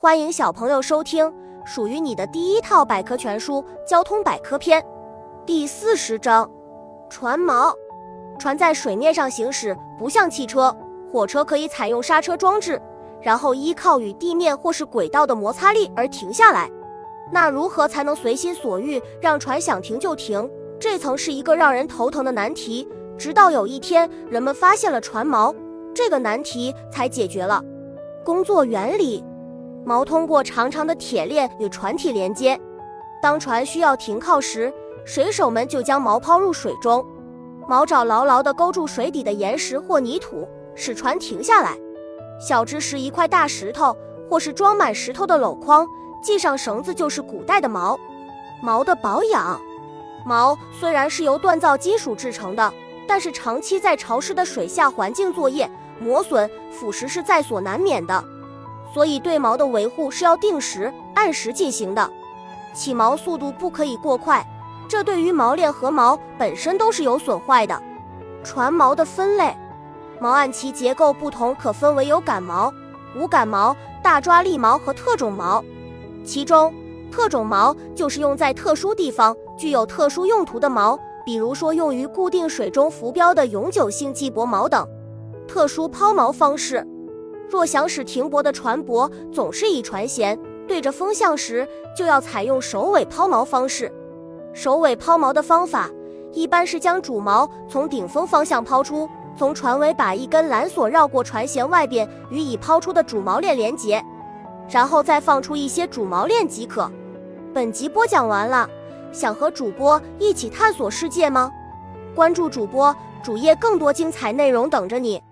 欢迎小朋友收听属于你的第一套百科全书《交通百科篇》第四十章：船锚。船在水面上行驶，不像汽车、火车可以采用刹车装置，然后依靠与地面或是轨道的摩擦力而停下来。那如何才能随心所欲让船想停就停？这曾是一个让人头疼的难题。直到有一天，人们发现了船锚，这个难题才解决了。工作原理。锚通过长长的铁链与船体连接，当船需要停靠时，水手们就将锚抛入水中，锚爪牢牢地勾住水底的岩石或泥土，使船停下来。小之时一块大石头，或是装满石头的篓筐，系上绳子就是古代的锚。锚的保养，锚虽然是由锻造金属制成的，但是长期在潮湿的水下环境作业，磨损腐蚀是在所难免的。所以，对毛的维护是要定时、按时进行的。起毛速度不可以过快，这对于毛链和毛本身都是有损坏的。船锚的分类，锚按其结构不同，可分为有杆锚、无杆锚、大抓力锚和特种锚。其中，特种锚就是用在特殊地方、具有特殊用途的锚，比如说用于固定水中浮标的永久性系泊锚等。特殊抛锚方式。若想使停泊的船舶总是以船舷对着风向时，就要采用首尾抛锚方式。首尾抛锚的方法一般是将主锚从顶风方向抛出，从船尾把一根缆索绕过船舷外边，与已抛出的主锚链连接，然后再放出一些主锚链即可。本集播讲完了，想和主播一起探索世界吗？关注主播主页，更多精彩内容等着你。